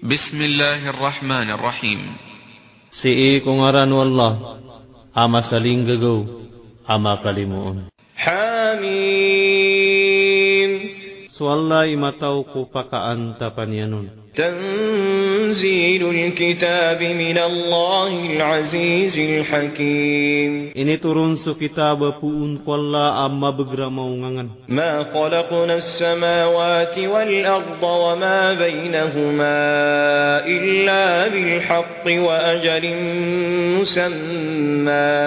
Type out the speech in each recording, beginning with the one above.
Bismillahirrahmanirrahim. Si'i kungaran wallah. Ama saling gego, Ama kalimun. Hamim. Suallai matau kupaka antapanianun. تنزيل الكتاب من الله العزيز الحكيم Ini turun su kitab puun kwalla amma begramaw ngangan. ما خلقنا السماوات والأرض وما بينهما إلا بالحق وأجل مسمى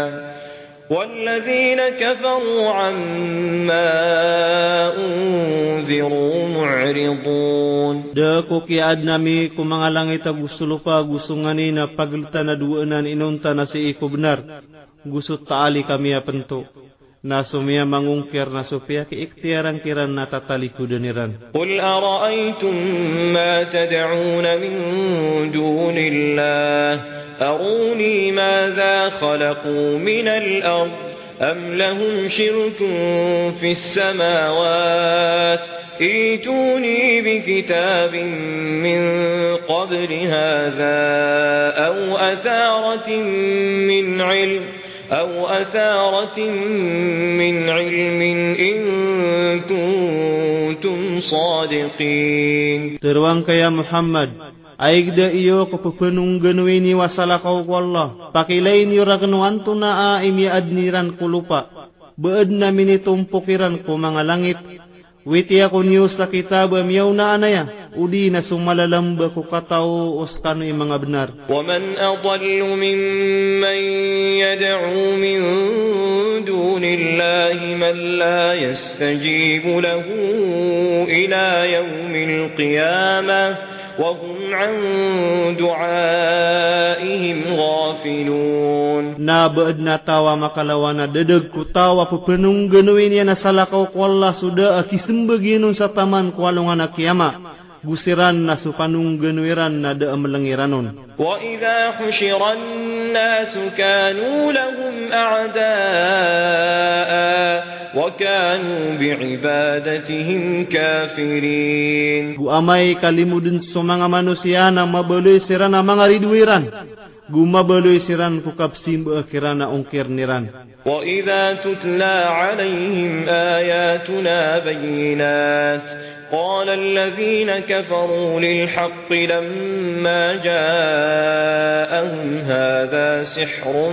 والذين كفروا عما ko kiad nami kung mga langit a gusto lupa gusto nga ni na paglita na duwanan inunta na si iko benar. Gusto taali kami a pento. Na sumia mangungkir na supya ki ikhtiaran kiran na tatalikudan قل أرأيتم ما تدعون من دون الله أروني ماذا خلقوا من الأرض أم لهم شرك في السماوات ائتوني بكتاب من قبل هذا أو أثارة من علم أو أثارة من علم إن كنتم صادقين Terwang kaya Muhammad, aigda iyo ko pupunong ganuini wasala kau ko Allah. Pakilain iyo ragnuan to na a imi adniran kulupa. Beed na minitumpukiran ko mga langit. Witi ako niyo sa kitab miyaw na anaya. Udi na sumalalamba ko katao uskano yung mga benar. ومن أضل ممن يدعو من دون الله من لا يستجيب له إلى يوم القيامة وهم عن دعائهم غافلون Na beed na tawa makalawa na dedeg ko tawa pupunong ganuin niya na salakaw ko Allah suda akisimbaginun sa taman ko alungan na gusiran nasu panung genuiran nade emelengiranun. Wa idha khushiran nasu kanu lahum a'da'a wa kanu bi'ibadatihim kafirin. Gu amai kalimudin sumanga manusia nama beli sirana mangariduiran. Mabuloy sira na mga ridwiran. Gumabuloy siran kukapsim akiran na ungkir niran. وإذا تتلى عليهم آياتنا بينات قال الذين كفروا للحق لما جاءهم هذا سحر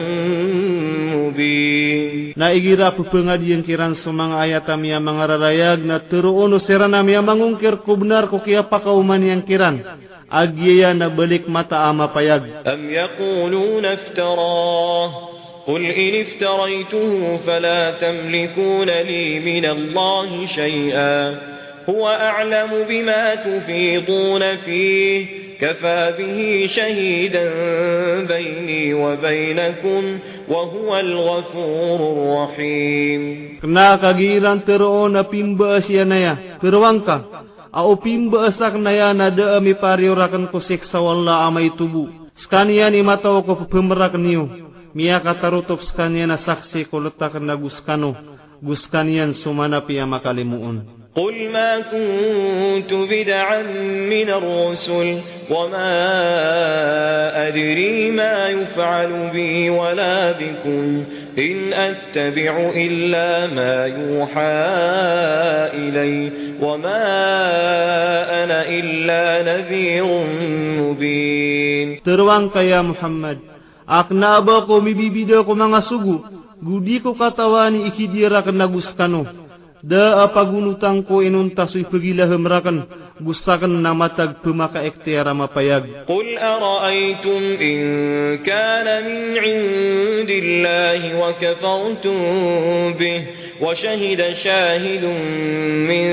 مبين Naigira pupengadian kiran sa mga ayat amya mga rarayag na turuuno sira na miya mangungkir kubnar ko kaya pakauman yang kiran. Balik mata ama payag. أم يقولون افتراه. قل إن افتريته فلا تملكون لي من الله شيئا. هو أعلم بما تفيضون فيه. كفى به شهيدا بيني وبينكم وهو الغفور الرحيم. Kena kagiran teruon na pimbaas yan na ya. Teruang ka. Au pimbaasak na ya na da mi pariurakan ko siksa wala amay tubu. Skanian imataw ko pupemerak niyo. Mia katarutok skanian na saksi ko letakan na guskano. Guskanian sumana piya makalimuon. قل ما كنت بدعا من الرسل وما أدري ما يفعل بي ولا بكم إن أتبع إلا ما يوحى إلي وما أنا إلا نذير مبين. تروان يا محمد. أقنابكم ببيدكم مع سجو Gudi ko katawani ikidirak nagustano. Da apagunutang ko inuntasoy pagilahemrakan. Gustakan na matag pumaka ektiara mapayag. قل أرأيتم إن كان من عند الله وكفرتم به وشهد شاهد من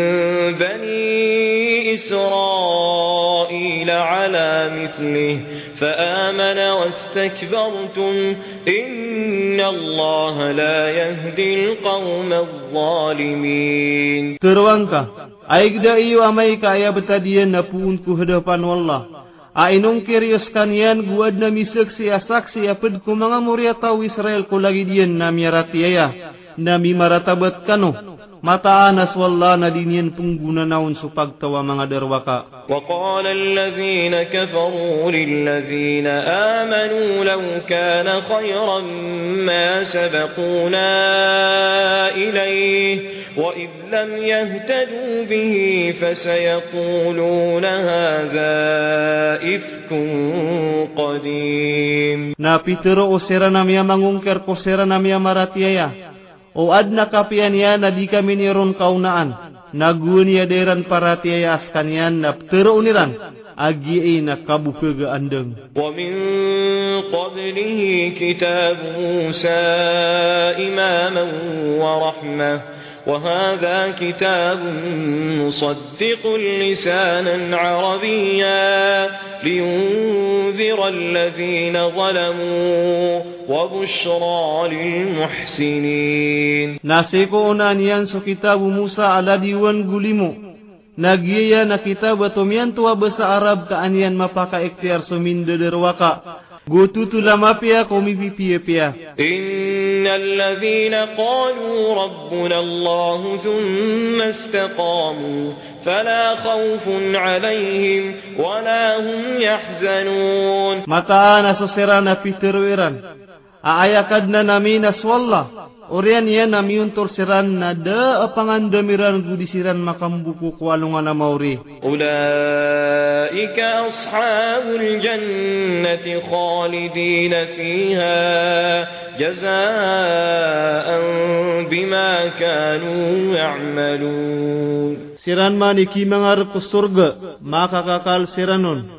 بني إسرائيل على مثله فآمن واستكبرتم إن الله لا يهدي القوم الظالمين Teruang ka. Aigda iyo amay kaya betadian na puun ku hadapan wallah. Ainong kirios kanian guad na misek siya saksi apad ko mga murya tau Israel ko lagi diyan na miyaratiaya na mi maratabat kano. Mataanas wala na dinyan pungguna naun supagtawa mga darwaka. وقال الذين كفروا للذين آمنوا لو كان خيرا ما سبقونا إليه وإذ لم يهتدوا به فسيقولون هذا إفك قديم Na pitero o sira namya mangungker ko sira namya maratiaya. O ad nakapian ya na di kami niron kaunaan. Naguan ya deran paratiaya askan yan na pitero uniran. Agi ay nakabupaga andeng. ومن قبله كتاب موسى إماما ورحمة وهذا كتاب مصدق لسانا عربيا لينذر الذين ظلموا وبشرى للمحسنين. ناسيكو أن ينسو كتاب موسى على ديوان قلمو. ناقيا نا كتاب تميانتو بس عرب كأن ين مفاكا اكتير سمين ددر وقا قوتوت لما فيا قومي في فيا فيا إن الذين قالوا ربنا الله ثم استقاموا فلا خوف عليهم ولا هم يحزنون متى نسسرنا في ترويرا أعيقدنا نمينا سوى namin aswalla. Urian yan na miuntor siran na da apangan damiran gudisiran makambuku kualungan na mauri. أولئك أصحاب الجنة خالدين فيها جزاء بما كانوا يعملون Siran maniki mangar ku surga. Makakakal siranon.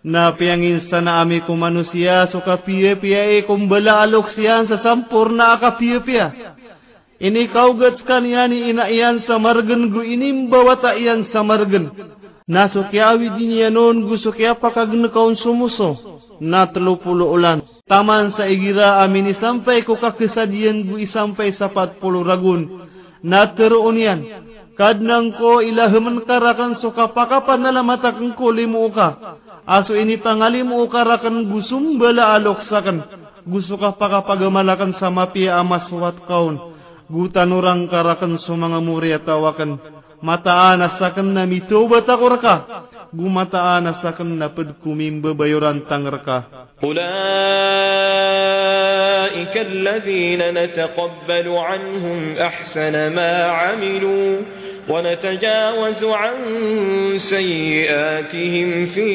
Na piangin sa na ami ko manusia so kapiye-piye e kumbala alok siyan sa sampurna kapiye-piye. Ini kau gats kan yani ina iyan sa margen gu inim bawata iyan sa margen. Na so kiawi din yanon gu so kia kaun sumuso. Na telupulo ulan. Taman sa igira amin sampai ko kakesadian gu isampai sapat puluh ragun. Na teruun yan. Kadnang ko ilahaman karakan so kapakapan na lamatakan ko limu ka. Aso ini tangali mo karakan gusum bala alok sakan. Gusto ka pakapagamalakan sa mapia amaswat kaun. Gutan orang karakan so mga muri atawakan. Mataan asakan na mitobat ako raka. Gumataan asakan na padkumim babayuran tangraka. أولئك الذين نتقبل عنهم أحسن ما عملوا ونتجاوز عن سيئاتهم في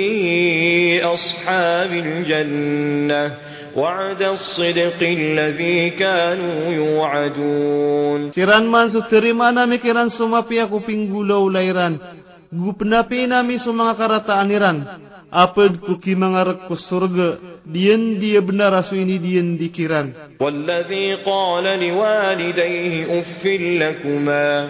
أصحاب الجنة وعد الصدق الذي كانوا يوعدون. سيران من ستري ما نامي كيران سوما فيا كوبين غولو ليران غوبنا في نامي سوما كاراتا انيران أبد كوكي مغارك كسرغ دين دي ابن رسويني دين دي كيران والذي قال لوالديه أفل لكما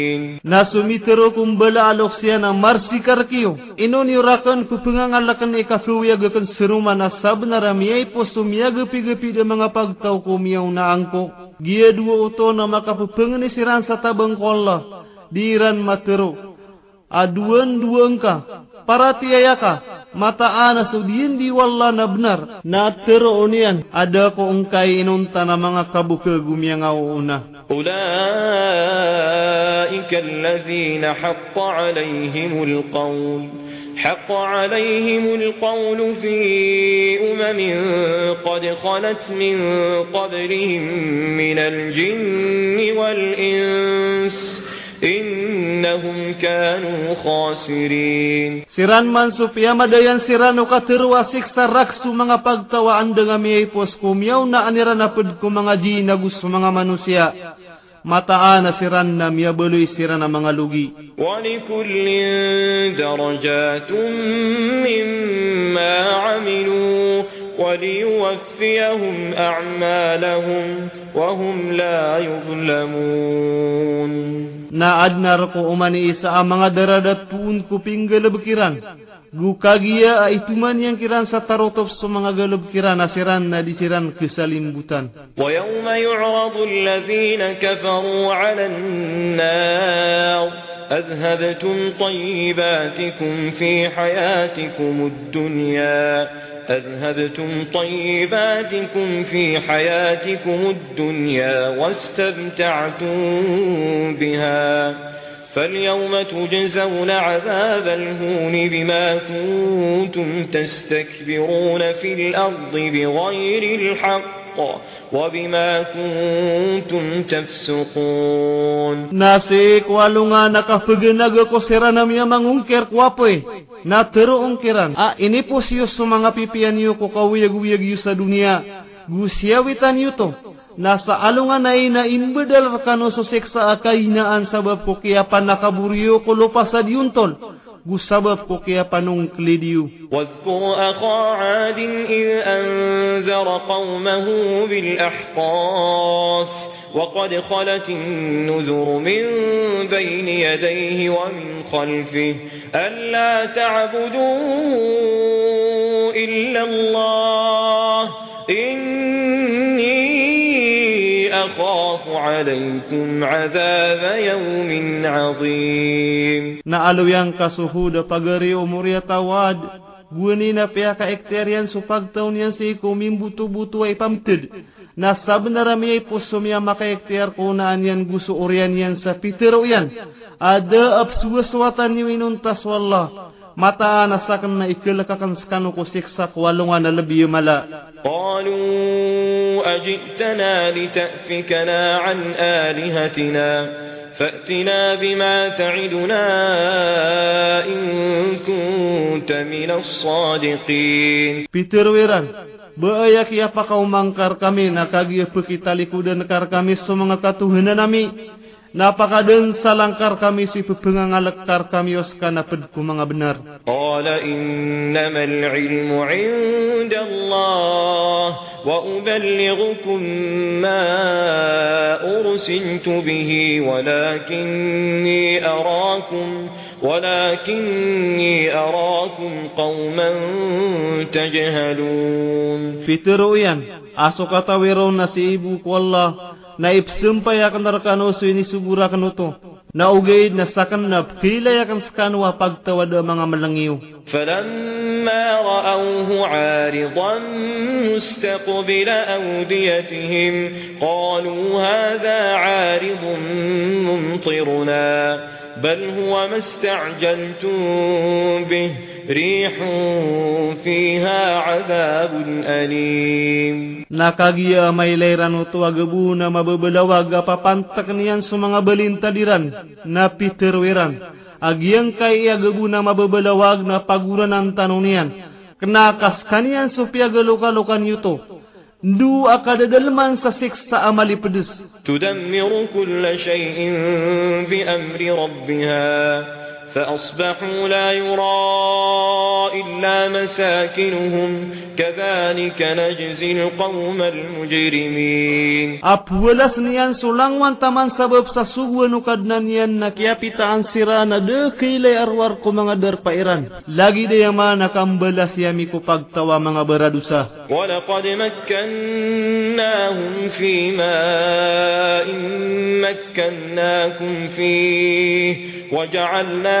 Nasumitero kumbala alok siya na marsikar kiyo. Inon yurakan kupangangalakan ikakuwiyagakan siruma na sab na ramiyay po sumiyagapi-gapi da mga pagtaw kumiyaw na angko. Giya duwa uto na makapupangan isiran sa tabang kolla. Diran matero. Aduan duang ka. Para tiyaya ka. mataan sudiin di wala na benar na teronian ada ko ungkay inunta na mga kabuke gumiyang una أولئك الذين حق عليهم القول حق عليهم القول في أمم قد خلت من قبلهم من الجن والإنس. إنهم كانوا خاسرين Siran man supya madayan siran o katirwasik sa raksu mga pagtawaan dengan miyay pos kumyaw na anira na pud ko mga jina gusto mga manusia. Mataan na siran na miya baloy siran na mga lugi. ولكل درجات مما عملوا وليوفيهم أعمالهم وهم لا يظلمون Na adnar ko umani isa ang mga daradat puun ko pinggalabakiran. Gukagiya ay ituman yang kiran sa tarotop sa mga galabkiran na siran na disiran kesalimbutan. ويوم يعرض الذين كفروا على النار أذهبتم طيباتكم في حياتكم الدنيا أذهبتم طيباتكم في حياتكم الدنيا واستمتعتم بها فاليوم تجزون عذاب الهون بما كنتم تستكبرون في الأرض بغير الحق وبما كنتم تفسقون Nasi kwalunga nakapaganag ko sira na miya mangungkir. Na tero ungkiran. Ah, ini po siyo sa mga pipian niyo ko kawiyag-wiyag yu sa dunia. Gusyawitan yu to. Nasa alungan na ina inbedal kano so seksa akainaan sabab ko kaya panakaburiyo ko lupa sa diuntol. Gusabab ko kaya panung klidiyo. واذكر أخا عاد إذ أنذر قومه بالأحقاف وقد خلت النذر من بين يديه ومن خلفه. ألا تعبدوا إلا الله. إني أخاف عليكم عذاب يوم عظيم. Na aluyang kasuhuda pagari umurya Wani na piya ka ekterian supagtaw niyan si kuming buto-buto ay pamtid. Nasab na rami ay puso miya makaekter kunaan yan gusto orian yan sa pitiro yan. Ada apsuwaswatan niyo inuntas wallah. Mata na sa kan na ikilakakan sa kanu ko siksa kwalunga na labi mala. Qalu ajitana lita'fikana an alihatina. فأتنا بما تعدنا إن كنت من الصادقين. بيتر ويران بأيك يا فقو مانكر كامي نكاجي فكي تاليكو دنكر كامي سمعت كتوهنا نامي Napakadan sa langkar kami si pupungangalakar kami os kanapad ko mga benar. قال إنما العلم عند الله وأبلغكم ما أرسلت به ولكني أراكم ولكني أراكم قوما تجهلون Fitiro yan, aso katawiro na si ibu ko Allah, na ipsumpay akan narkano so ini subura kanuto. Na ugaid na sakan na pilay akan skanwa pagtawad mga malangiw. فلما رأوه عارضا مستقبل أوديتهم قالوا هذا عارض ممطرنا بل هو ما استعجلتم ريح فيها عذاب أليم Nakagiya may layran uto agabu na mababalawag apapantak niyan sa mga balintadiran na pitirwiran. Agiyang kay agabu na mababalawag na paguran ang tanong niyan. Knakas kaniyan so piagalukalukan yuto. Ndu akadadalman sa siksa amali pedus. تدمر كل شيء بأمر ربها فأصبحوا لا يرى إلا مساكنهم. كذلك نجزي القوم المجرمين. أب ولسن ينسو لنوان تمان سبب سسوه نقد ولقد مكناهم في ماء مكناكم فيه وجعلنا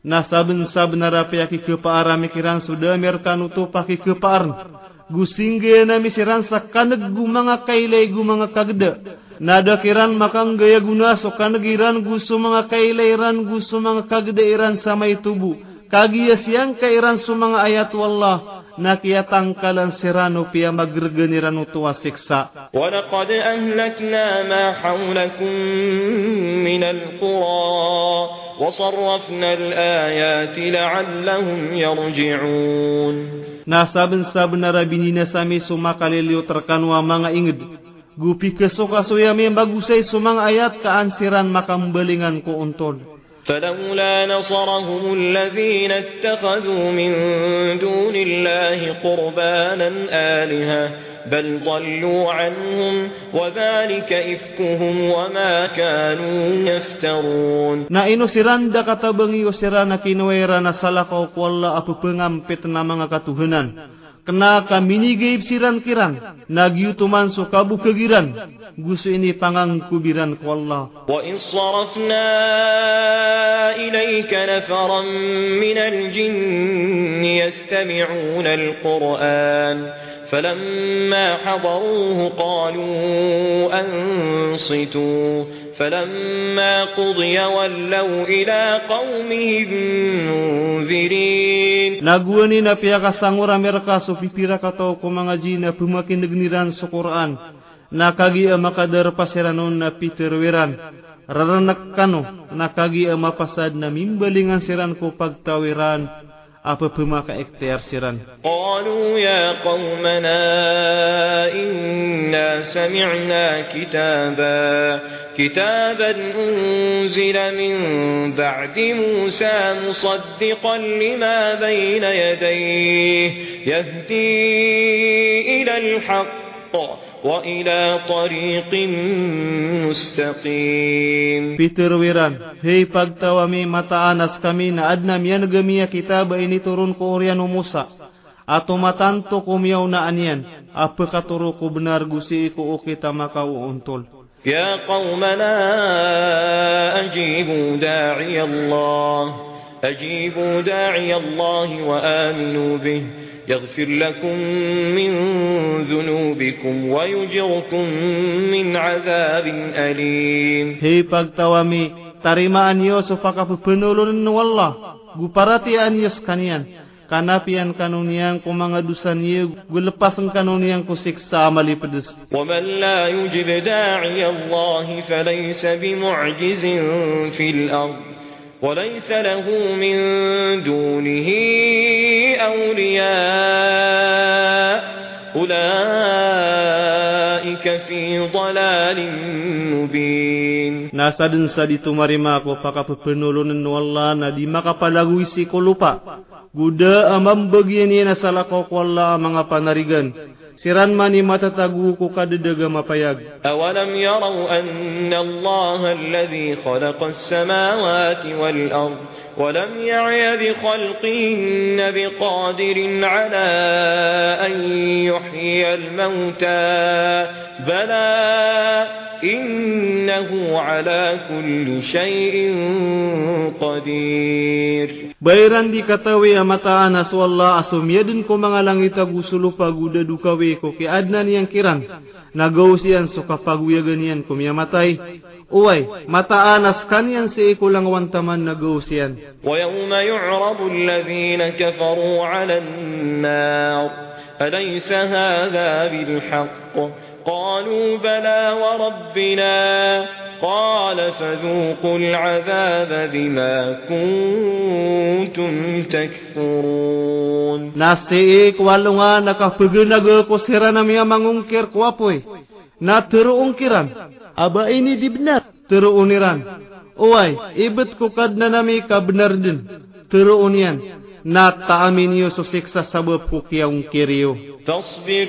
Na saben-saben rapi aki kepaar mikiran sudah mirta paki aki kepaar. Gusing gaya na misiran sakaneg gumanga kailai gumanga kagda. Na kiran makang gaya guna sokaneg iran gusu manga kailai gusu manga kagda iran sama itubu. Kagia ya siang kairan sumanga ayat wallah nakiyatangkalan sirano piya magreganiran utuwa siksa. ولقد أهلكنا ما حولكم من القرى وصرفنا الآيات لعلهم يرجعون Nasaben-saben narabinina sami sumakaliliw terkanwa mga ingid. Gupi kesuka-suya mi bagusay sumang ayat kaansiran makambelingan ko untol. فلولا نصرهم الذين اتخذوا من دون الله قربانا آلهة بل ضلوا عنهم وذلك إفكهم وما كانوا يفترون. نا إنو سيران دا كتبنغي وسيران كينويرا نسالكو كوالا أكو بنغم بتنا مغا كتوهنان Kena kami ni gaib siran kiran. Nagyutuman so kabu kegiran. Gusto ini pangang kubiran ko Allah. وإذ صرفنا إليك نفرا من الجن يستمعون القرآن فلما حضروه قالوا أنصتوا فلما قضي ولوا إلى قومهم منذرين Naguani na piya kasangura merka so pipira kato ko mga jina pumakin nagniran sa Quran. Nakagi makadar pasiranon na Peter Wiran. Raranak kano, nakagi mapasad na mimbalingan siran ko pagtawiran. Pumaka ekter siran. قالوا يا قومنا إنا سمعنا كتابا. كتابا أنزل من بعد موسى مصدقا لما بين يديه. يهدي إلى الحق. وإلى طريق مستقيم. بيتر ويران هي پگتا ومي متا انس كمين ادنا مين گميا كتاب اني ترون قوريانو موسى اتو متان تو كوميو نا انين اپ بنار گوسي أوكي تا ماكاو اونتول يا قومنا اجيبوا داعي الله اجيبوا داعي الله وامنوا به يغفر لكم من ذنوبكم ويجركم من عذاب أليم Hei pagtawami, tarimaan niyo so pakapupenulun ng Allah. Guparatian niyo kanian. Kanapian kanunian ko mga dusan niyo, gulepas ang kanunian ko siksa amali pedes. ومن لا يجب داعي الله فليس بمعجز في الأرض وليس له من دونه أولياء أولئك في ضلال مبين pakapupenulun ng Allah na di makapalagui si ko lupa. Guda amam bagian niya na salako ko Allah ang mga panarigan. Siran mani matatagu ko kadadaga mapayag. أولم يروا أن الله الذي خلق السماوات والأرض ولم يعي بخلقهن بقادر على أن يحيي الموتى بلى إنه على كل شيء قدير Bayran di katawi amataan as wala asum yadin ko mga langit agusulu paguda dukawi ko ki adnan yang kiran. Nagaw siyan so kapagwiyagan yan kumiyamatay. Uway, mataan as kanyan si ikulang wantaman nagaw siyan. ويوم يعرض الذين كفروا على النار أليس هذا بالحق قالوا بلى وربنا قال فذوقوا العذاب بما كنتم تكفرون ko sira na miya mangungkir ko apoy. Na teruungkiran. Aba ini di benar. Teruuniran. Uway, ibet ko kad na nami ka benar din. Teruunian. na taamin niyo susiksa sabab ku kiyang kiriyo. فاصبر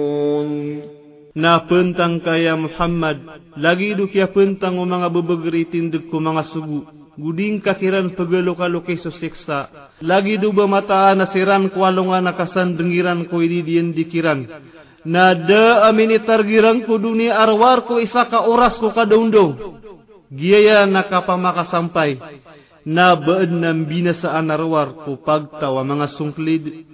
Na pentang kaya Muhammad, lagi du kia pentang o mga bebegeri tindek ko mga sugu. Guding kakiran pagalo kaluki susiksa. Lagi du ba mataan na siran ko alungan nakasan dengiran ko ididian dikiran. Na da amini targiran ko dunia arwar ko isa ka oras ko kadaundong. Giyaya nakapamakasampay. Na baad ng binasaan arwar ko pagtawa mga sungklid